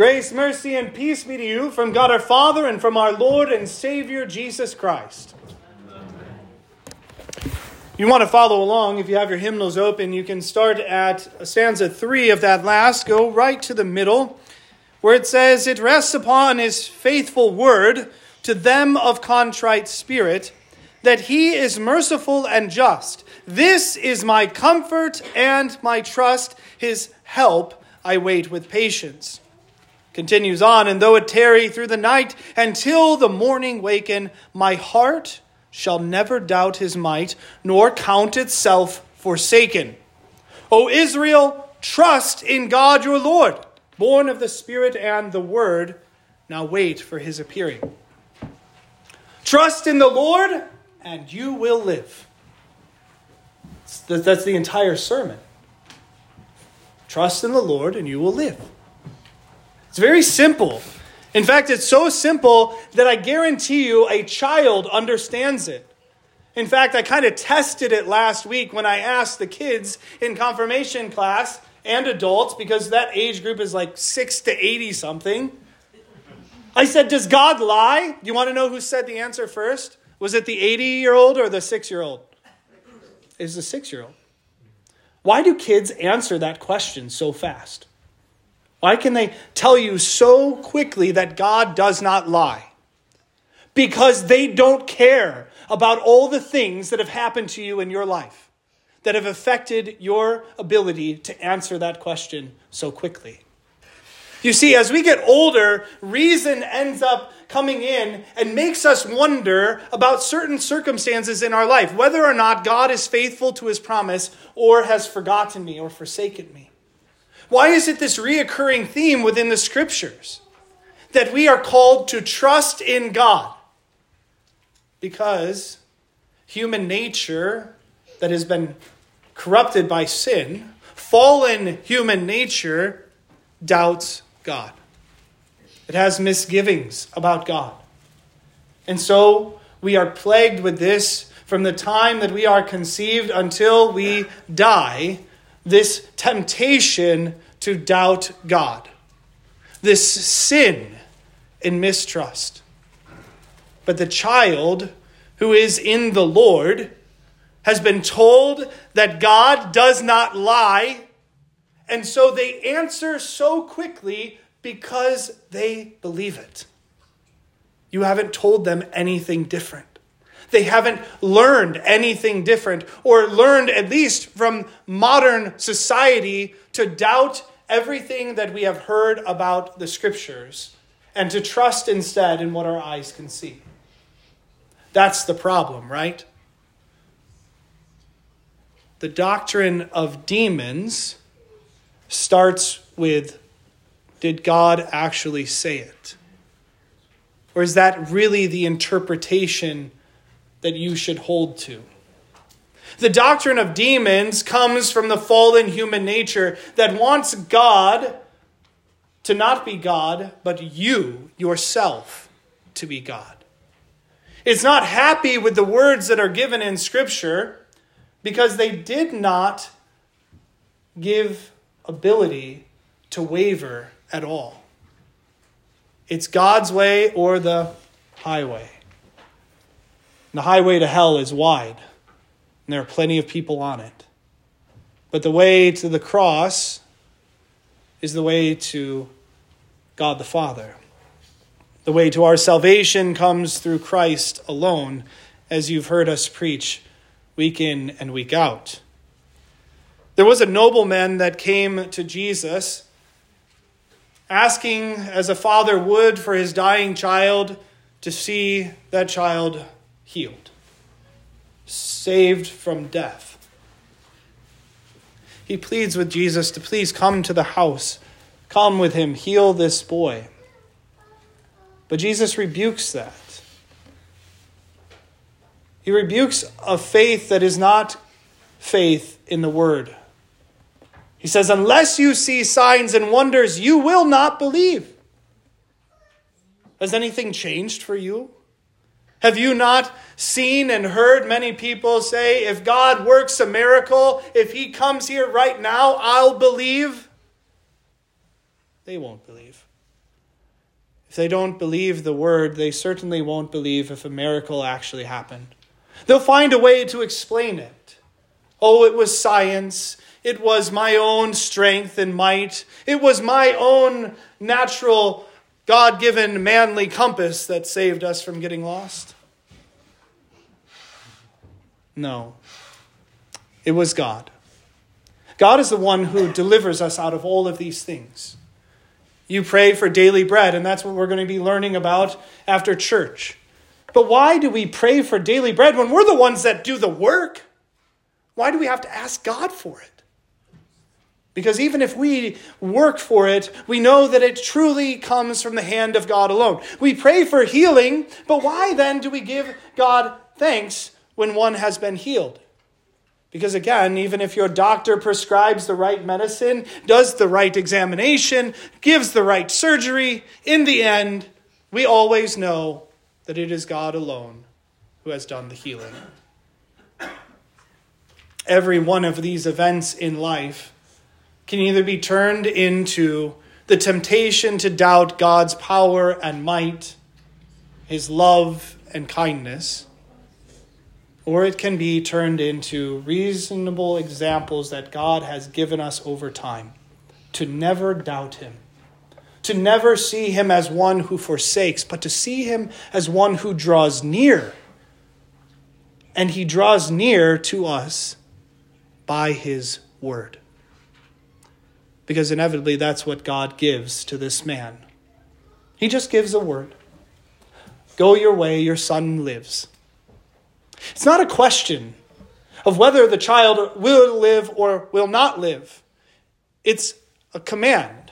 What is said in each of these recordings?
Grace, mercy, and peace be to you from God our Father and from our Lord and Savior Jesus Christ. You want to follow along, if you have your hymnals open, you can start at stanza 3 of that last, go right to the middle, where it says, It rests upon his faithful word to them of contrite spirit, that he is merciful and just. This is my comfort and my trust. His help I wait with patience. Continues on, and though it tarry through the night until the morning waken, my heart shall never doubt his might, nor count itself forsaken. O Israel, trust in God your Lord, born of the Spirit and the Word. Now wait for his appearing. Trust in the Lord, and you will live. That's the entire sermon. Trust in the Lord, and you will live. It's very simple. In fact, it's so simple that I guarantee you a child understands it. In fact, I kind of tested it last week when I asked the kids in confirmation class and adults, because that age group is like 6 to 80 something. I said, Does God lie? You want to know who said the answer first? Was it the 80 year old or the 6 year old? It's the 6 year old. Why do kids answer that question so fast? Why can they tell you so quickly that God does not lie? Because they don't care about all the things that have happened to you in your life that have affected your ability to answer that question so quickly. You see, as we get older, reason ends up coming in and makes us wonder about certain circumstances in our life, whether or not God is faithful to his promise or has forgotten me or forsaken me. Why is it this reoccurring theme within the scriptures? That we are called to trust in God. Because human nature that has been corrupted by sin, fallen human nature, doubts God. It has misgivings about God. And so we are plagued with this from the time that we are conceived until we die this temptation to doubt God, this sin and mistrust. But the child who is in the Lord has been told that God does not lie, and so they answer so quickly because they believe it. You haven't told them anything different. They haven't learned anything different or learned, at least from modern society, to doubt everything that we have heard about the scriptures and to trust instead in what our eyes can see. That's the problem, right? The doctrine of demons starts with Did God actually say it? Or is that really the interpretation that you should hold to. The doctrine of demons comes from the fallen human nature that wants God to not be God, but you, yourself, to be God. It's not happy with the words that are given in Scripture because they did not give ability to waver at all. It's God's way or the highway. The highway to hell is wide, and there are plenty of people on it. But the way to the cross is the way to God the Father. The way to our salvation comes through Christ alone, as you've heard us preach week in and week out. There was a nobleman that came to Jesus asking, as a father would for his dying child, to see that child healed, saved from death. He pleads with Jesus to please come to the house, come with him, heal this boy. But Jesus rebukes that. He rebukes a faith that is not faith in the word. He says, Unless you see signs and wonders, you will not believe. Has anything changed for you? Have you not seen and heard many people say, if God works a miracle, if He comes here right now, I'll believe? They won't believe. If they don't believe the word, they certainly won't believe if a miracle actually happened. They'll find a way to explain it. Oh, it was science. It was my own strength and might. It was my own natural, God given, manly compass that saved us from getting lost. No, it was God. God is the one who delivers us out of all of these things. You pray for daily bread, and that's what we're going to be learning about after church. But why do we pray for daily bread when we're the ones that do the work? Why do we have to ask God for it? Because even if we work for it, we know that it truly comes from the hand of God alone. We pray for healing, but why then do we give God thanks when one has been healed? Because again, even if your doctor prescribes the right medicine, does the right examination, gives the right surgery, in the end, we always know that it is God alone who has done the healing. Every one of these events in life can either be turned into the temptation to doubt God's power and might, his love and kindness or it can be turned into reasonable examples that God has given us over time to never doubt Him, to never see Him as one who forsakes, but to see Him as one who draws near. And He draws near to us by His word. Because inevitably, that's what God gives to this man. He just gives a word. Go your way, your son lives. It's not a question of whether the child will live or will not live, it's a command.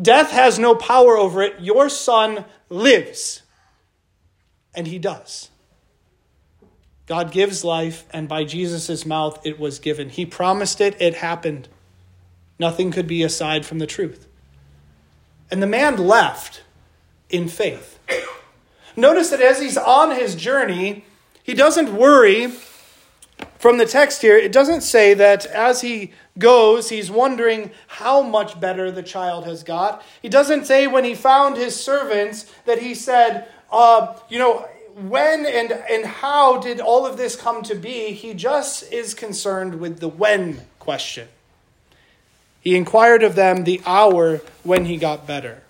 Death has no power over it. Your son lives. And he does. God gives life, and by Jesus' mouth it was given. He promised it, it happened. Nothing could be aside from the truth. And the man left in faith. Notice that as he's on his journey, he doesn't worry from the text here, it doesn't say that as he goes, he's wondering how much better the child has got. He doesn't say when he found his servants that he said, uh, you know, when and, and how did all of this come to be? He just is concerned with the when question. He inquired of them the hour when he got better.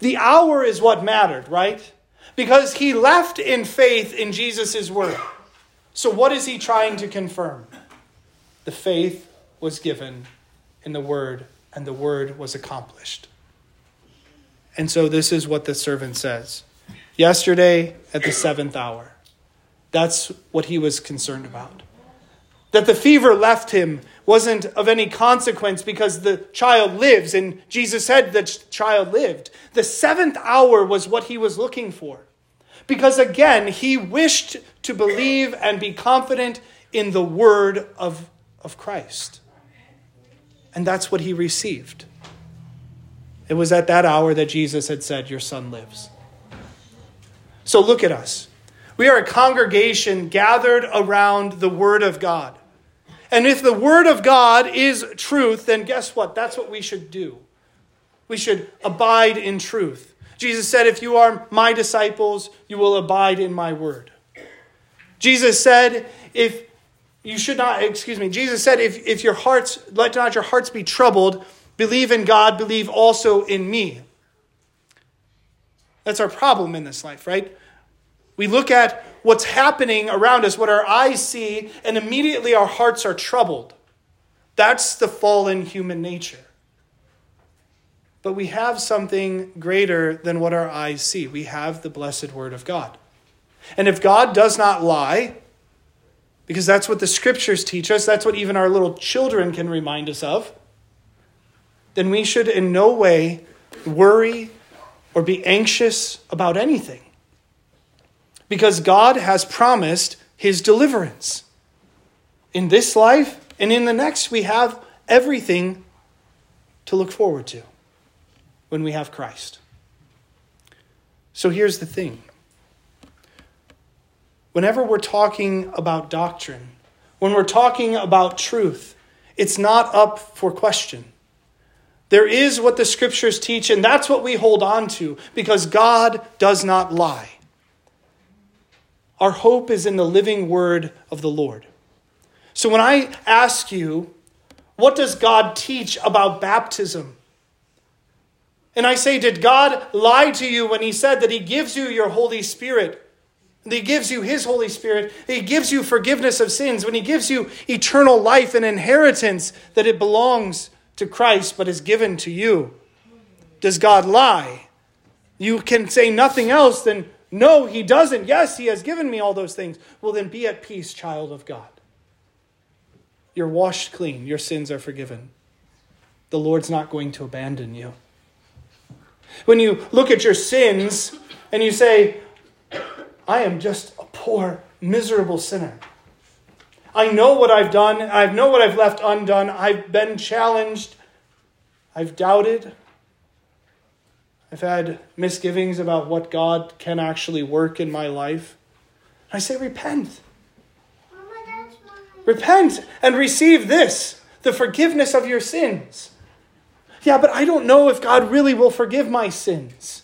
The hour is what mattered, right? because he left in faith in Jesus' word. So, what is he trying to confirm? The faith was given in the word, and the word was accomplished. And so, this is what the servant says yesterday at the seventh hour. That's what he was concerned about. That the fever left him wasn't of any consequence because the child lives, and Jesus said that child lived. The seventh hour was what he was looking for. Because again, he wished to believe and be confident in the word of, of Christ. And that's what he received. It was at that hour that Jesus had said, Your son lives. So look at us. We are a congregation gathered around the Word of God. And if the Word of God is truth, then guess what? That's what we should do. We should abide in truth. Jesus said, If you are my disciples, you will abide in my word. Jesus said, If you should not, excuse me, Jesus said, If, if your hearts, let not your hearts be troubled, believe in God, believe also in me. That's our problem in this life, right? We look at what's happening around us, what our eyes see, and immediately our hearts are troubled. That's the fallen human nature. But we have something greater than what our eyes see. We have the blessed Word of God. And if God does not lie, because that's what the scriptures teach us, that's what even our little children can remind us of, then we should in no way worry or be anxious about anything. Because God has promised his deliverance. In this life and in the next, we have everything to look forward to when we have Christ. So here's the thing whenever we're talking about doctrine, when we're talking about truth, it's not up for question. There is what the scriptures teach, and that's what we hold on to because God does not lie. Our hope is in the living word of the Lord. So when I ask you, what does God teach about baptism? And I say, did God lie to you when he said that he gives you your Holy Spirit? That he gives you his Holy Spirit, that he gives you forgiveness of sins, when he gives you eternal life and inheritance, that it belongs to Christ but is given to you. Does God lie? You can say nothing else than, no, he doesn't. Yes, he has given me all those things. Well, then be at peace, child of God. You're washed clean, your sins are forgiven. The Lord's not going to abandon you. When you look at your sins and you say, I am just a poor, miserable sinner. I know what I've done. I know what I've left undone. I've been challenged. I've doubted. I've had misgivings about what God can actually work in my life. I say, repent. Repent and receive this the forgiveness of your sins. Yeah, but I don't know if God really will forgive my sins.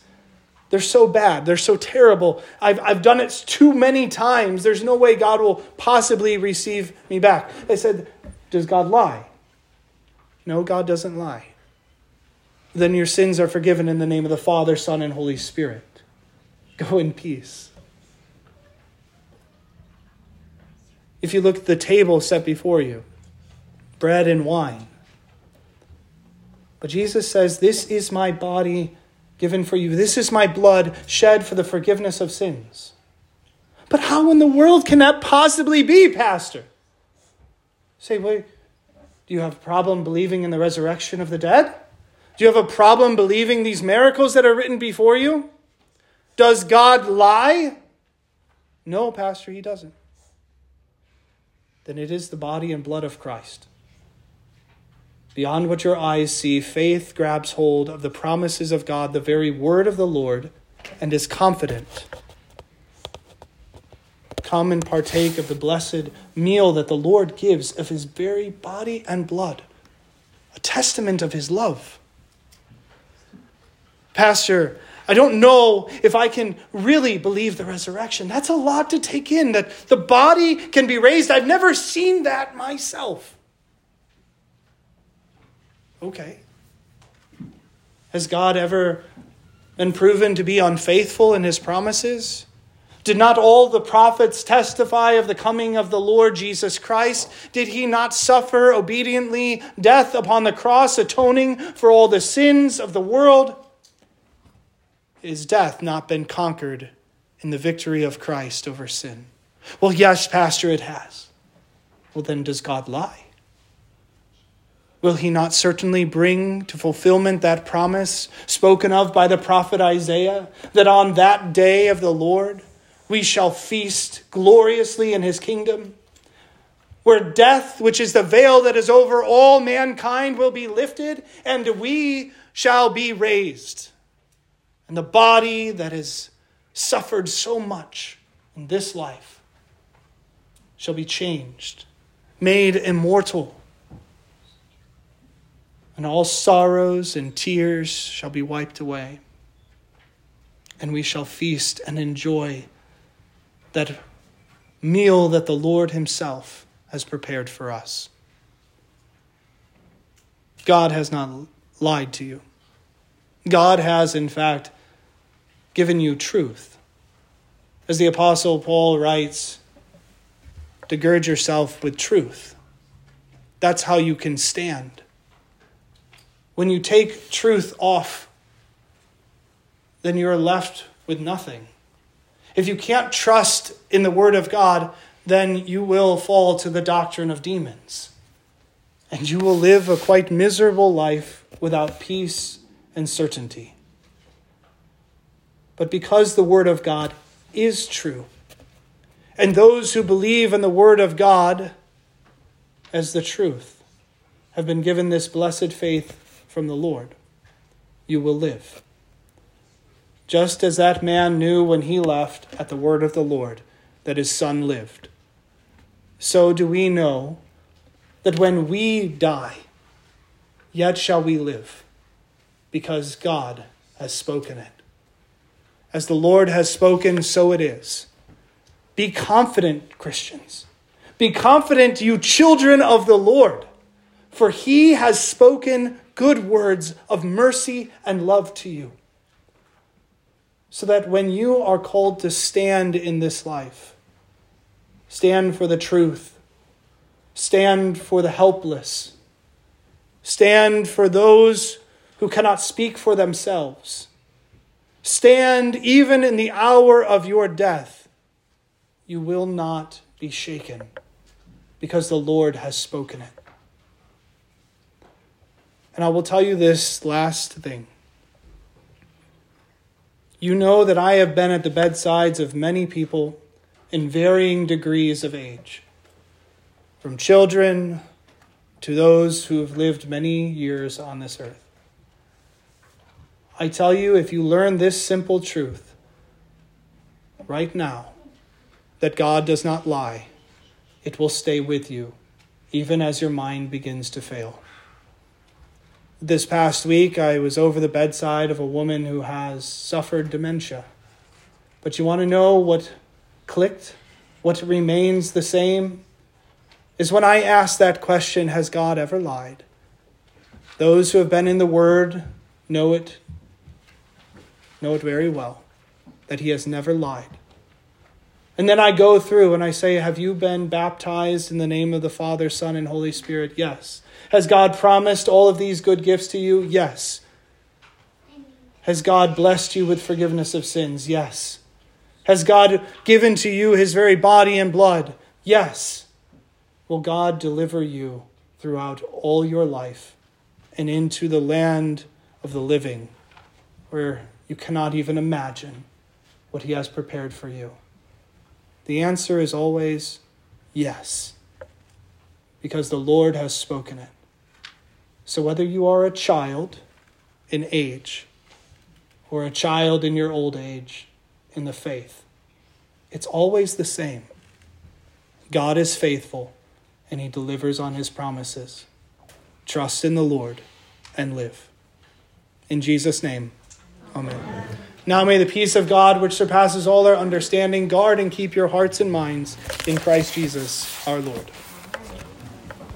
They're so bad. They're so terrible. I've, I've done it too many times. There's no way God will possibly receive me back. I said, Does God lie? No, God doesn't lie. Then your sins are forgiven in the name of the Father, Son, and Holy Spirit. Go in peace. If you look at the table set before you, bread and wine. But Jesus says, This is my body given for you. This is my blood shed for the forgiveness of sins. But how in the world can that possibly be, Pastor? Say, wait, do you have a problem believing in the resurrection of the dead? Do you have a problem believing these miracles that are written before you? Does God lie? No, Pastor, he doesn't. Then it is the body and blood of Christ. Beyond what your eyes see, faith grabs hold of the promises of God, the very word of the Lord, and is confident. Come and partake of the blessed meal that the Lord gives of his very body and blood, a testament of his love. Pastor, I don't know if I can really believe the resurrection. That's a lot to take in, that the body can be raised. I've never seen that myself. Okay. Has God ever been proven to be unfaithful in his promises? Did not all the prophets testify of the coming of the Lord Jesus Christ? Did he not suffer obediently death upon the cross, atoning for all the sins of the world? Is death not been conquered in the victory of Christ over sin? Well, yes, Pastor, it has. Well, then, does God lie? Will he not certainly bring to fulfillment that promise spoken of by the prophet Isaiah that on that day of the Lord we shall feast gloriously in his kingdom? Where death, which is the veil that is over all mankind, will be lifted, and we shall be raised. And the body that has suffered so much in this life shall be changed, made immortal and all sorrows and tears shall be wiped away. And we shall feast and enjoy that meal that the Lord Himself has prepared for us. God has not lied to you. God has, in fact, given you truth. As the Apostle Paul writes, to gird yourself with truth. That's how you can stand when you take truth off, then you're left with nothing. If you can't trust in the Word of God, then you will fall to the doctrine of demons. And you will live a quite miserable life without peace and certainty. But because the Word of God is true, and those who believe in the Word of God as the truth have been given this blessed faith from the Lord, you will live. Just as that man knew when he left at the word of the Lord that his son lived, so do we know that when we die, yet shall we live. because God has spoken it. As the Lord has spoken, so it is. Be confident, Christians. Be confident, you children of the Lord, for he has spoken good words of mercy and love to you. So that when you are called to stand in this life, stand for the truth, stand for the helpless, stand for those who cannot speak for themselves, stand even in the hour of your death, you will not be shaken because the Lord has spoken it. And I will tell you this last thing. You know that I have been at the bedsides of many people in varying degrees of age, from children to those who have lived many years on this earth. I tell you, if you learn this simple truth right now, that God does not lie, it will stay with you, even as your mind begins to fail. This past week, I was over the bedside of a woman who has suffered dementia. But you want to know what clicked? What remains the same? Is when I asked that question Has God ever lied? Those who have been in the Word know it, know it very well, that He has never lied. And then I go through and I say, Have you been baptized in the name of the Father, Son, and Holy Spirit? Yes. Has God promised all of these good gifts to you? Yes. Has God blessed you with forgiveness of sins? Yes. Has God given to you his very body and blood? Yes. Will God deliver you throughout all your life and into the land of the living where you cannot even imagine what he has prepared for you? The answer is always yes, because the Lord has spoken it. So whether you are a child in age or a child in your old age in the faith, it's always the same. God is faithful and he delivers on his promises. Trust in the Lord and live. In Jesus' name. Amen. Now may the peace of God, which surpasses all our understanding, guard and keep your hearts and minds in Christ Jesus our Lord.